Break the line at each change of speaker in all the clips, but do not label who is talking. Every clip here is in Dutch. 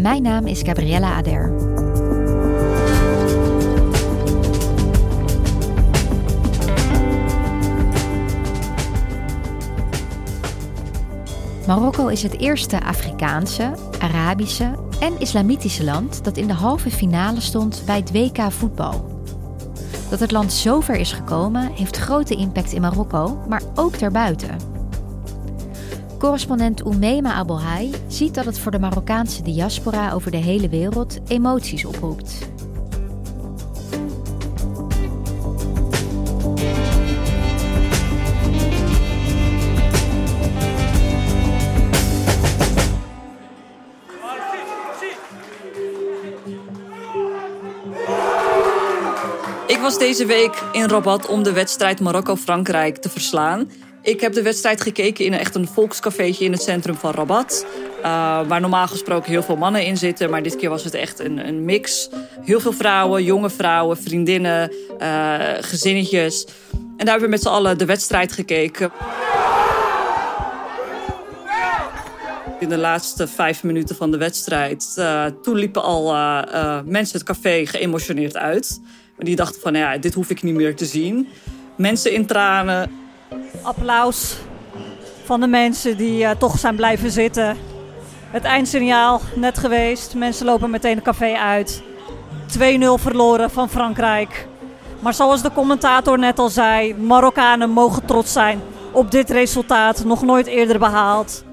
Mijn naam is Gabriella Ader. Marokko is het eerste Afrikaanse, Arabische en Islamitische land dat in de halve finale stond bij het WK voetbal. Dat het land zover is gekomen heeft grote impact in Marokko, maar ook daarbuiten. Correspondent Oumeima Abelhai ziet dat het voor de Marokkaanse diaspora over de hele wereld emoties oproept.
Ik was deze week in Rabat om de wedstrijd Marokko-Frankrijk te verslaan. Ik heb de wedstrijd gekeken in echt een volkscafeetje in het centrum van Rabat. Uh, waar normaal gesproken heel veel mannen in zitten. Maar dit keer was het echt een, een mix. Heel veel vrouwen, jonge vrouwen, vriendinnen, uh, gezinnetjes. En daar hebben we met z'n allen de wedstrijd gekeken. In de laatste vijf minuten van de wedstrijd. Uh, toen liepen al mensen het café geëmotioneerd uit. Die dachten van, ja, dit hoef ik niet meer te zien. Mensen in tranen.
Applaus van de mensen die uh, toch zijn blijven zitten. Het eindsignaal net geweest. Mensen lopen meteen het café uit. 2-0 verloren van Frankrijk. Maar zoals de commentator net al zei, Marokkanen mogen trots zijn op dit resultaat. Nog nooit eerder behaald.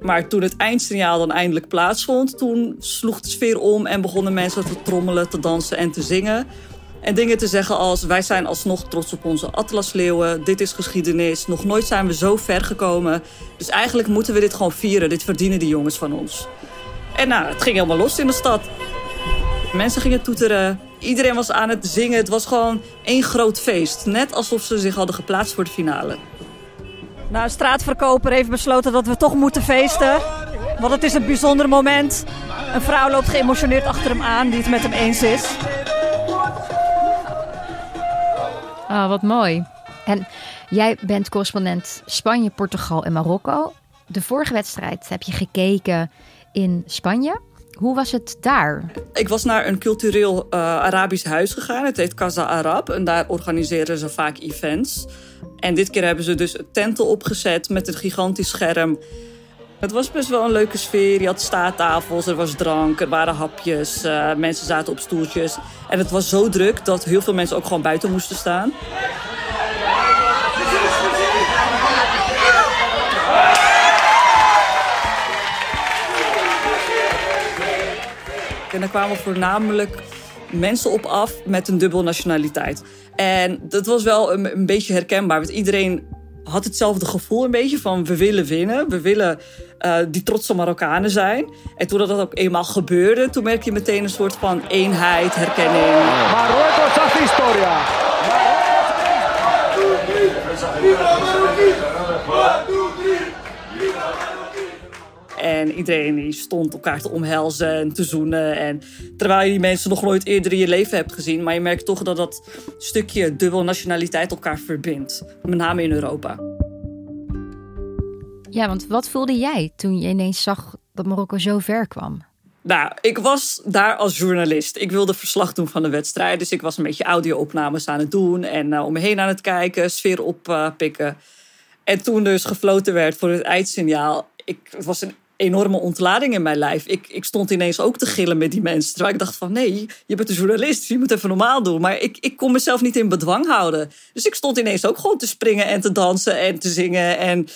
Maar toen het eindsignaal dan eindelijk plaatsvond, toen sloeg de sfeer om en begonnen mensen te trommelen, te dansen en te zingen. En dingen te zeggen als wij zijn alsnog trots op onze atlasleeuwen, dit is geschiedenis, nog nooit zijn we zo ver gekomen. Dus eigenlijk moeten we dit gewoon vieren, dit verdienen die jongens van ons. En nou, het ging helemaal los in de stad. Mensen gingen toeteren, iedereen was aan het zingen, het was gewoon één groot feest. Net alsof ze zich hadden geplaatst voor de finale.
Nou, een straatverkoper heeft besloten dat we toch moeten feesten. Want het is een bijzonder moment. Een vrouw loopt geëmotioneerd achter hem aan die het met hem eens is.
Ah, oh, wat mooi. En jij bent correspondent Spanje, Portugal en Marokko. De vorige wedstrijd heb je gekeken in Spanje. Hoe was het daar?
Ik was naar een cultureel uh, Arabisch huis gegaan. Het heet Casa Arab. En daar organiseren ze vaak events. En dit keer hebben ze dus tenten opgezet met een gigantisch scherm. Het was best wel een leuke sfeer. Je had staattafels, er was drank, er waren hapjes. Uh, mensen zaten op stoeltjes. En het was zo druk dat heel veel mensen ook gewoon buiten moesten staan. En er kwamen voornamelijk mensen op af met een dubbel nationaliteit. En dat was wel een, een, beetje herkenbaar. Want iedereen had hetzelfde gevoel een beetje van we willen winnen. We willen uh, die trotse Marokkanen zijn. En toen dat ook eenmaal gebeurde, toen merk je meteen een soort van eenheid, herkenning.
Marokko historia.
En iedereen die stond elkaar te omhelzen en te zoenen. En terwijl je die mensen nog nooit eerder in je leven hebt gezien. Maar je merkt toch dat dat stukje dubbel nationaliteit elkaar verbindt. Met name in Europa.
Ja, want wat voelde jij toen je ineens zag dat Marokko zo ver kwam?
Nou, ik was daar als journalist. Ik wilde verslag doen van de wedstrijd. Dus ik was een beetje audio-opnames aan het doen. En uh, om me heen aan het kijken, sfeer oppikken. Uh, en toen dus gefloten werd voor het eindsignaal. Ik, het was een enorme ontlading in mijn lijf. Ik, ik stond ineens ook te gillen met die mensen. Terwijl ik dacht van nee, je bent een journalist, je moet even normaal doen. Maar ik, ik kon mezelf niet in bedwang houden. Dus ik stond ineens ook gewoon te springen en te dansen en te zingen. En,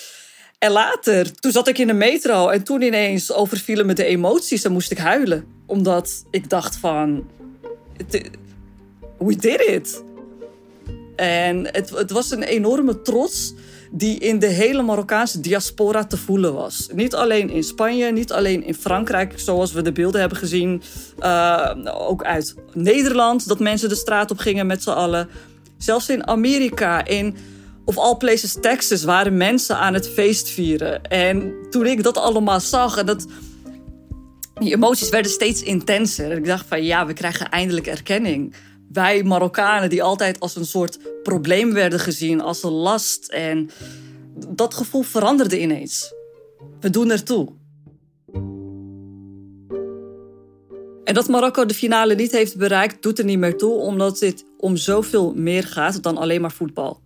en later, toen zat ik in de metro en toen ineens overvielen me de emoties en moest ik huilen. Omdat ik dacht van, we did it. En het, het was een enorme trots die in de hele Marokkaanse diaspora te voelen was. Niet alleen in Spanje, niet alleen in Frankrijk, zoals we de beelden hebben gezien. Uh, ook uit Nederland, dat mensen de straat op gingen met z'n allen. Zelfs in Amerika, in of all places Texas, waren mensen aan het feest vieren. En toen ik dat allemaal zag en dat... Die emoties werden steeds intenser. Ik dacht van ja, we krijgen eindelijk erkenning wij Marokkanen die altijd als een soort probleem werden gezien, als een last. En dat gevoel veranderde ineens. We doen ertoe. En dat Marokko de finale niet heeft bereikt, doet er niet meer toe, omdat dit om zoveel meer gaat dan alleen maar voetbal.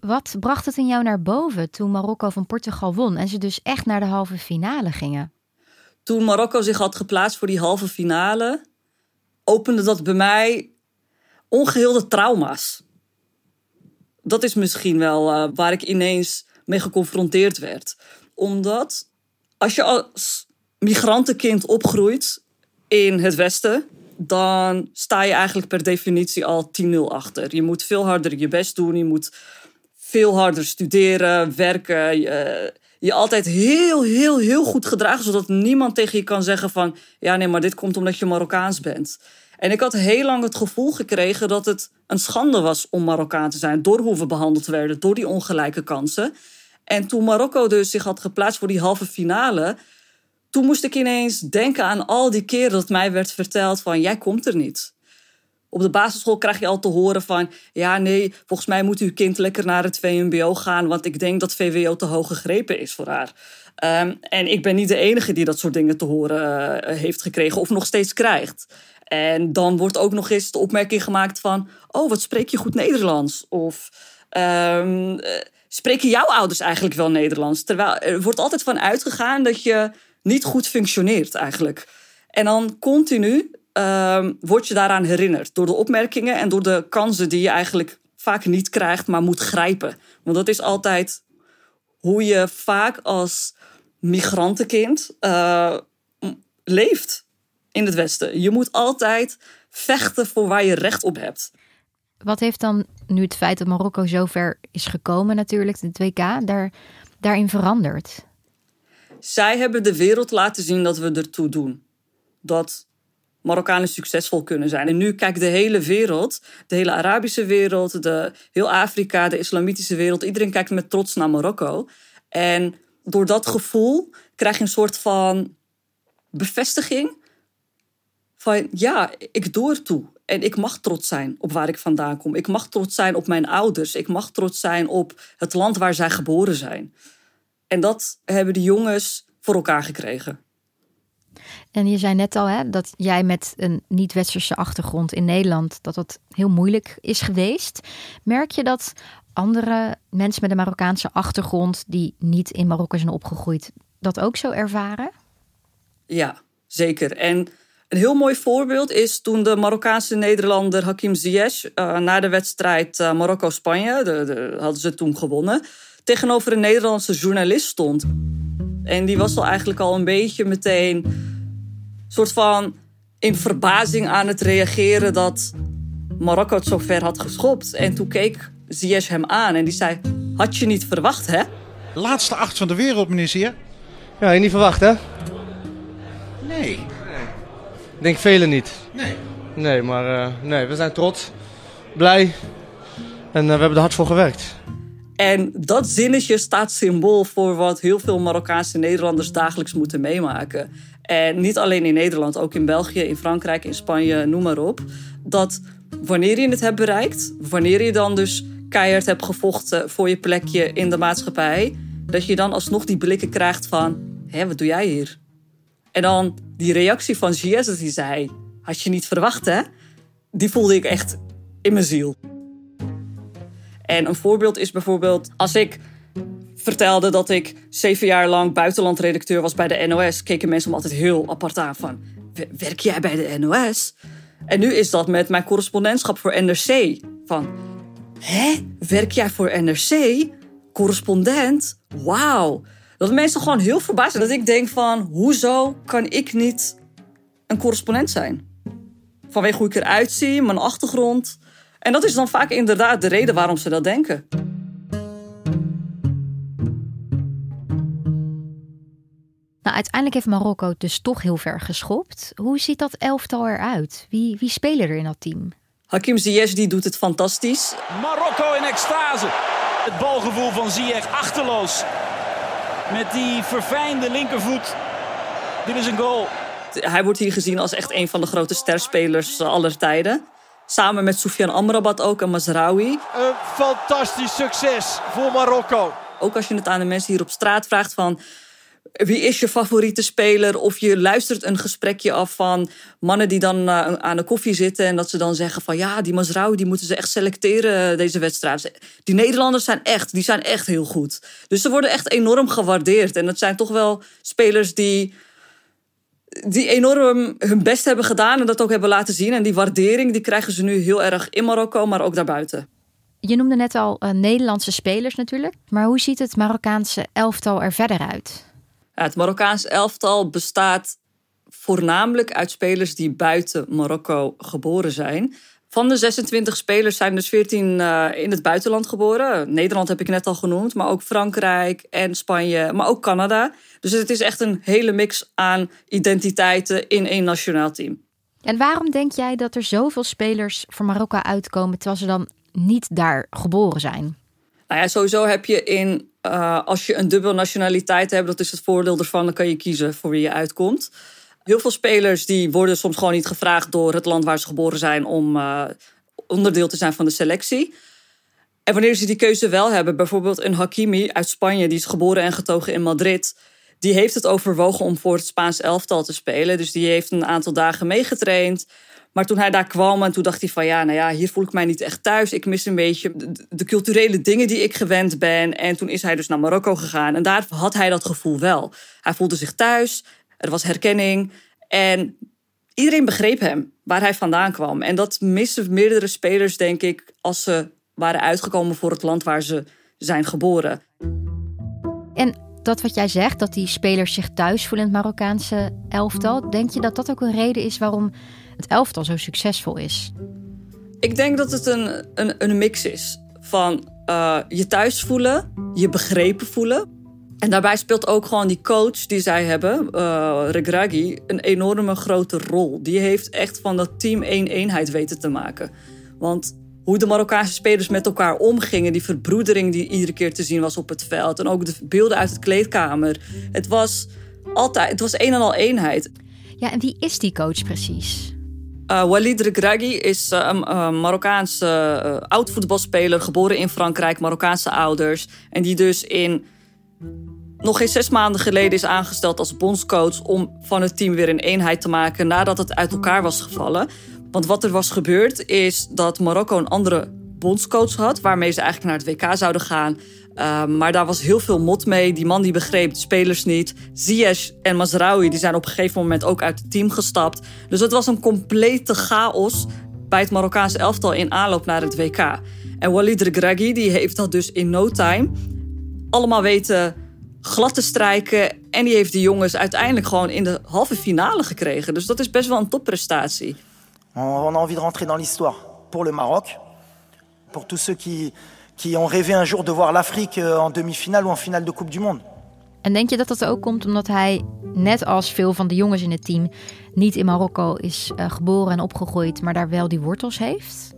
Wat bracht het in jou naar boven toen Marokko van Portugal won en ze dus echt naar de halve finale gingen?
Toen Marokko zich had geplaatst voor die halve finale, opende dat bij mij ongeheelde trauma's. Dat is misschien wel uh, waar ik ineens mee geconfronteerd werd. Omdat als je als migrantenkind opgroeit in het Westen, dan sta je eigenlijk per definitie al 10-0 achter. Je moet veel harder je best doen, je moet veel harder studeren, werken. Je, je altijd heel, heel, heel goed gedragen. Zodat niemand tegen je kan zeggen van... ja, nee, maar dit komt omdat je Marokkaans bent. En ik had heel lang het gevoel gekregen dat het een schande was om Marokkaan te zijn. Door hoe we behandeld werden, door die ongelijke kansen. En toen Marokko dus zich had geplaatst voor die halve finale... toen moest ik ineens denken aan al die keren dat mij werd verteld van... jij komt er niet. Op de basisschool krijg je al te horen van... ja, nee, volgens mij moet uw kind lekker naar het VMBO gaan... want ik denk dat VWO te hoog gegrepen is voor haar. Um, en ik ben niet de enige die dat soort dingen te horen uh, heeft gekregen... of nog steeds krijgt. En dan wordt ook nog eens de opmerking gemaakt van... oh, wat spreek je goed Nederlands? Of... Um, spreken jouw ouders eigenlijk wel Nederlands? Terwijl er wordt altijd van uitgegaan dat je niet goed functioneert eigenlijk. En dan continu uh, word je daaraan herinnerd. Door de opmerkingen en door de kansen die je eigenlijk vaak niet krijgt, maar moet grijpen. Want dat is altijd hoe je vaak als migrantenkind uh, leeft in het Westen. Je moet altijd vechten voor waar je recht op hebt.
Wat heeft dan nu het feit dat Marokko zo ver is gekomen, natuurlijk, de WK, daar, daarin veranderd?
Zij hebben de wereld laten zien dat we ertoe doen. Dat Marokkanen succesvol kunnen zijn. En nu kijkt de hele wereld, de hele Arabische wereld, de, heel Afrika, de islamitische wereld, iedereen kijkt met trots naar Marokko. En door dat gevoel krijg je een soort van bevestiging van ja, ik doe ertoe. En ik mag trots zijn op waar ik vandaan kom. Ik mag trots zijn op mijn ouders. Ik mag trots zijn op het land waar zij geboren zijn. En dat hebben de jongens voor elkaar gekregen.
En je zei net al hè, dat jij met een niet-westerse achtergrond in Nederland, dat dat heel moeilijk is geweest. Merk je dat andere mensen met een Marokkaanse achtergrond, die niet in Marokko zijn opgegroeid, dat ook zo ervaren?
Ja, zeker. En een heel mooi voorbeeld is toen de Marokkaanse Nederlander Hakim Ziyech uh, na de wedstrijd uh, Marokko-Spanje, de, hadden ze toen gewonnen, tegenover een Nederlandse journalist stond. En die was al eigenlijk al een beetje meteen soort van in verbazing aan het reageren dat Marokko het zo ver had geschopt. En toen keek Ziyech hem aan en die zei: Had je niet verwacht, hè?
Laatste acht van de wereld, meneer Zier.
Ja, je niet verwacht, hè?
Nee.
Ik denk velen niet.
Nee.
Nee, maar uh, nee, we zijn trots, blij en uh, we hebben er hard voor gewerkt.
En dat zinnetje staat symbool voor wat heel veel Marokkaanse Nederlanders dagelijks moeten meemaken. En niet alleen in Nederland, ook in België, in Frankrijk, in Spanje, noem maar op. Dat wanneer je het hebt bereikt, wanneer je dan dus keihard hebt gevochten voor je plekje in de maatschappij, dat je dan alsnog die blikken krijgt van: hé, wat doe jij hier? En dan die reactie van Gies, die zei: had je niet verwacht, hè? Die voelde ik echt in mijn ziel. En een voorbeeld is bijvoorbeeld als ik vertelde dat ik zeven jaar lang buitenlandredacteur was bij de NOS, keken mensen me altijd heel apart aan van, werk jij bij de NOS? En nu is dat met mijn correspondentschap voor NRC. Van, hè? Werk jij voor NRC? Correspondent? Wauw. Dat mensen gewoon heel verbaasd zijn. Dat ik denk van, hoezo kan ik niet een correspondent zijn? Vanwege hoe ik eruit zie, mijn achtergrond. En dat is dan vaak inderdaad de reden waarom ze dat denken.
Nou, uiteindelijk heeft Marokko dus toch heel ver geschopt. Hoe ziet dat elftal eruit? Wie, wie spelen er in dat team?
Hakim Ziyech die doet het fantastisch.
Marokko in extase. Het balgevoel van Ziyech achterloos. Met die verfijnde linkervoet. Dit is een goal.
Hij wordt hier gezien als echt een van de grote sterspelers aller tijden. Samen met Soufiane Amrabat ook en Mazraoui.
Een fantastisch succes voor Marokko.
Ook als je het aan de mensen hier op straat vraagt van wie is je favoriete speler? Of je luistert een gesprekje af van mannen die dan uh, aan de koffie zitten en dat ze dan zeggen van ja, die Mazraoui die moeten ze echt selecteren deze wedstrijd. Die Nederlanders zijn echt, die zijn echt heel goed. Dus ze worden echt enorm gewaardeerd en het zijn toch wel spelers die die enorm hun best hebben gedaan en dat ook hebben laten zien. En die waardering die krijgen ze nu heel erg in Marokko, maar ook daarbuiten.
Je noemde net al uh, Nederlandse spelers natuurlijk. Maar hoe ziet het Marokkaanse elftal er verder uit?
Ja, het Marokkaanse elftal bestaat voornamelijk uit spelers die buiten Marokko geboren zijn. Van de 26 spelers zijn dus 14 uh, in het buitenland geboren. Nederland heb ik net al genoemd, maar ook Frankrijk en Spanje, maar ook Canada. Dus het is echt een hele mix aan identiteiten in één nationaal team.
En waarom denk jij dat er zoveel spelers voor Marokko uitkomen terwijl ze dan niet daar geboren zijn?
Nou ja, sowieso heb je in, uh, als je een dubbele nationaliteit hebt, dat is het voordeel ervan, dan kan je kiezen voor wie je uitkomt. Heel veel spelers die worden soms gewoon niet gevraagd door het land waar ze geboren zijn om uh, onderdeel te zijn van de selectie. En wanneer ze die keuze wel hebben, bijvoorbeeld een Hakimi uit Spanje, die is geboren en getogen in Madrid, die heeft het overwogen om voor het Spaans elftal te spelen. Dus die heeft een aantal dagen meegetraind. Maar toen hij daar kwam en toen dacht hij van ja, nou ja, hier voel ik mij niet echt thuis. Ik mis een beetje de, de, culturele dingen die ik gewend ben. En toen is hij dus naar Marokko gegaan. En daar had hij dat gevoel wel. Hij voelde zich thuis, er was herkenning. En iedereen begreep hem, waar hij vandaan kwam. En dat missen meerdere spelers, denk ik, als ze waren uitgekomen voor het land waar ze zijn geboren.
En dat wat jij zegt, dat die spelers zich thuis voelen in het Marokkaanse elftal, denk je dat dat ook een reden is waarom het elftal zo succesvol is?
Ik denk dat het een, een, een mix is van uh, je thuis voelen, je begrepen voelen. En daarbij speelt ook gewoon die coach die zij hebben, uh, een enorme grote rol. Die heeft echt van dat team één eenheid weten te maken. Want hoe de Marokkaanse spelers met elkaar omgingen, die verbroedering die iedere keer te zien was op het veld. En ook de beelden uit het kleedkamer. Het was altijd, het was een en al eenheid.
Ja, en wie is die coach precies?
Uh, Walid Regragui is uh, een uh, Marokkaanse oud-voetbalspeler, geboren in Frankrijk, Marokkaanse ouders. En die dus in nog geen zes maanden geleden is aangesteld als bondscoach om van het team weer een eenheid te maken nadat het uit elkaar was gevallen. Want wat er was gebeurd is dat Marokko een andere bondscoach had, waarmee ze eigenlijk naar het WK zouden gaan. Uh, maar daar was heel veel mot mee. Die man die begreep de spelers niet. Ziyech en Mazraoui die zijn op een gegeven moment ook uit het team gestapt. Dus het was een complete chaos bij het Marokkaanse elftal in aanloop naar het WK. En Walid Regragui die heeft dat dus in no time allemaal weten glad te strijken. En die heeft de jongens uiteindelijk gewoon in de halve finale gekregen. Dus dat is best wel een topprestatie.
On a envie de rentrer dans l'histoire pour le Maroc. Pour tous ceux qui, qui ont rêvé un jour de voir l'Afrique euh, en demi-finale ou en finale de Coupe du Monde.
En denk je dat dat ook komt omdat hij, net als veel van de jongens in het team, niet in Marokko is uh, geboren en opgegroeid, maar daar wel die wortels heeft?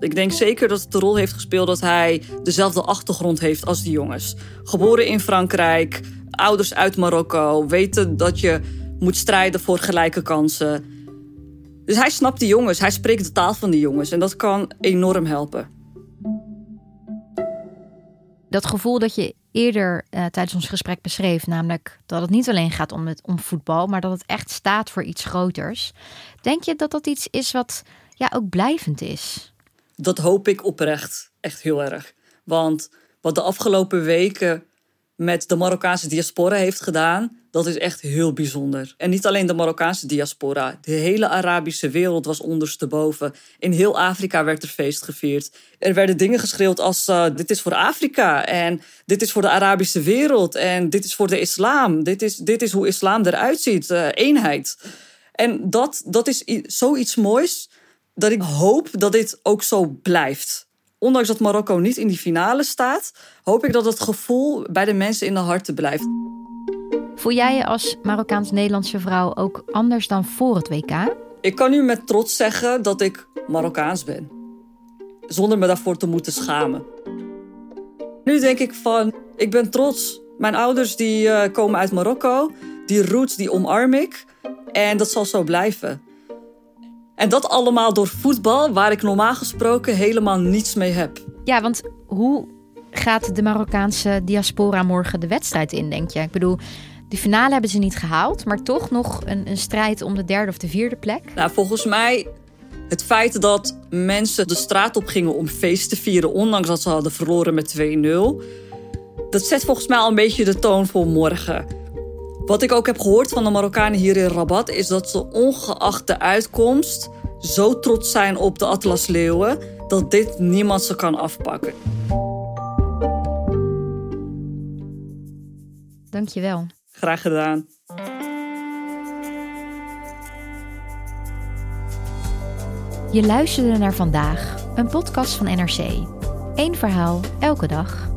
Ik denk zeker dat het de rol heeft gespeeld dat hij dezelfde achtergrond heeft als die jongens. Geboren in Frankrijk, ouders uit Marokko, weten dat je moet strijden voor gelijke kansen. Dus hij snapt die jongens, hij spreekt de taal van die jongens en dat kan enorm helpen.
Dat gevoel dat je eerder uh, tijdens ons gesprek beschreef, namelijk dat het niet alleen gaat om, het, om voetbal, maar dat het echt staat voor iets groters. Denk je dat dat iets is wat ja, ook blijvend is?
Dat hoop ik oprecht, echt heel erg. Want wat de afgelopen weken met de Marokkaanse diaspora heeft gedaan, dat is echt heel bijzonder. En niet alleen de Marokkaanse diaspora, de hele Arabische wereld was ondersteboven. In heel Afrika werd er feest gevierd. Er werden dingen geschreeuwd als uh, dit is voor Afrika en dit is voor de Arabische wereld en dit is voor de islam. Dit is, dit is hoe islam eruit ziet, uh, eenheid. En dat, dat is zoiets moois dat ik hoop dat dit ook zo blijft ondanks dat Marokko niet in die finale staat, hoop ik dat het gevoel bij de mensen in de harten blijft.
Voel jij je als Marokkaans-Nederlandse vrouw ook anders dan voor het WK?
Ik kan nu met trots zeggen dat ik Marokkaans ben. Zonder me daarvoor te moeten schamen. Nu denk ik van, ik ben trots. Mijn ouders die uh, komen uit Marokko. Die roots die omarm ik. En dat zal zo blijven. En dat allemaal door voetbal, waar ik normaal gesproken helemaal niets mee heb.
Ja, want hoe gaat de Marokkaanse diaspora morgen de wedstrijd in, denk je? Ik bedoel, die finale hebben ze niet gehaald, maar toch nog een, een strijd om de derde of de vierde plek.
Nou, volgens mij het feit dat mensen de straat op gingen om feest te vieren, ondanks dat ze hadden verloren met 2-0, dat zet volgens mij al een beetje de toon voor morgen. Wat ik ook heb gehoord van de Marokkanen hier in Rabat is dat ze ongeacht de uitkomst zo trots zijn op de Atlas Leeuwen dat dit niemand ze kan afpakken.
Dankjewel.
Graag gedaan.
Je luisterde naar vandaag, een podcast van NRC. Eén verhaal, elke dag.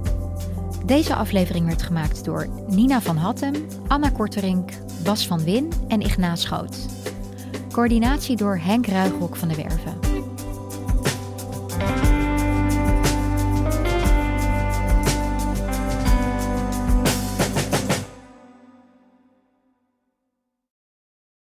Deze aflevering werd gemaakt door Nina van Hattem, Anna Korterink, Bas van Win en Ignaas Schoot. Coördinatie door Henk Ruigrok van de Werven.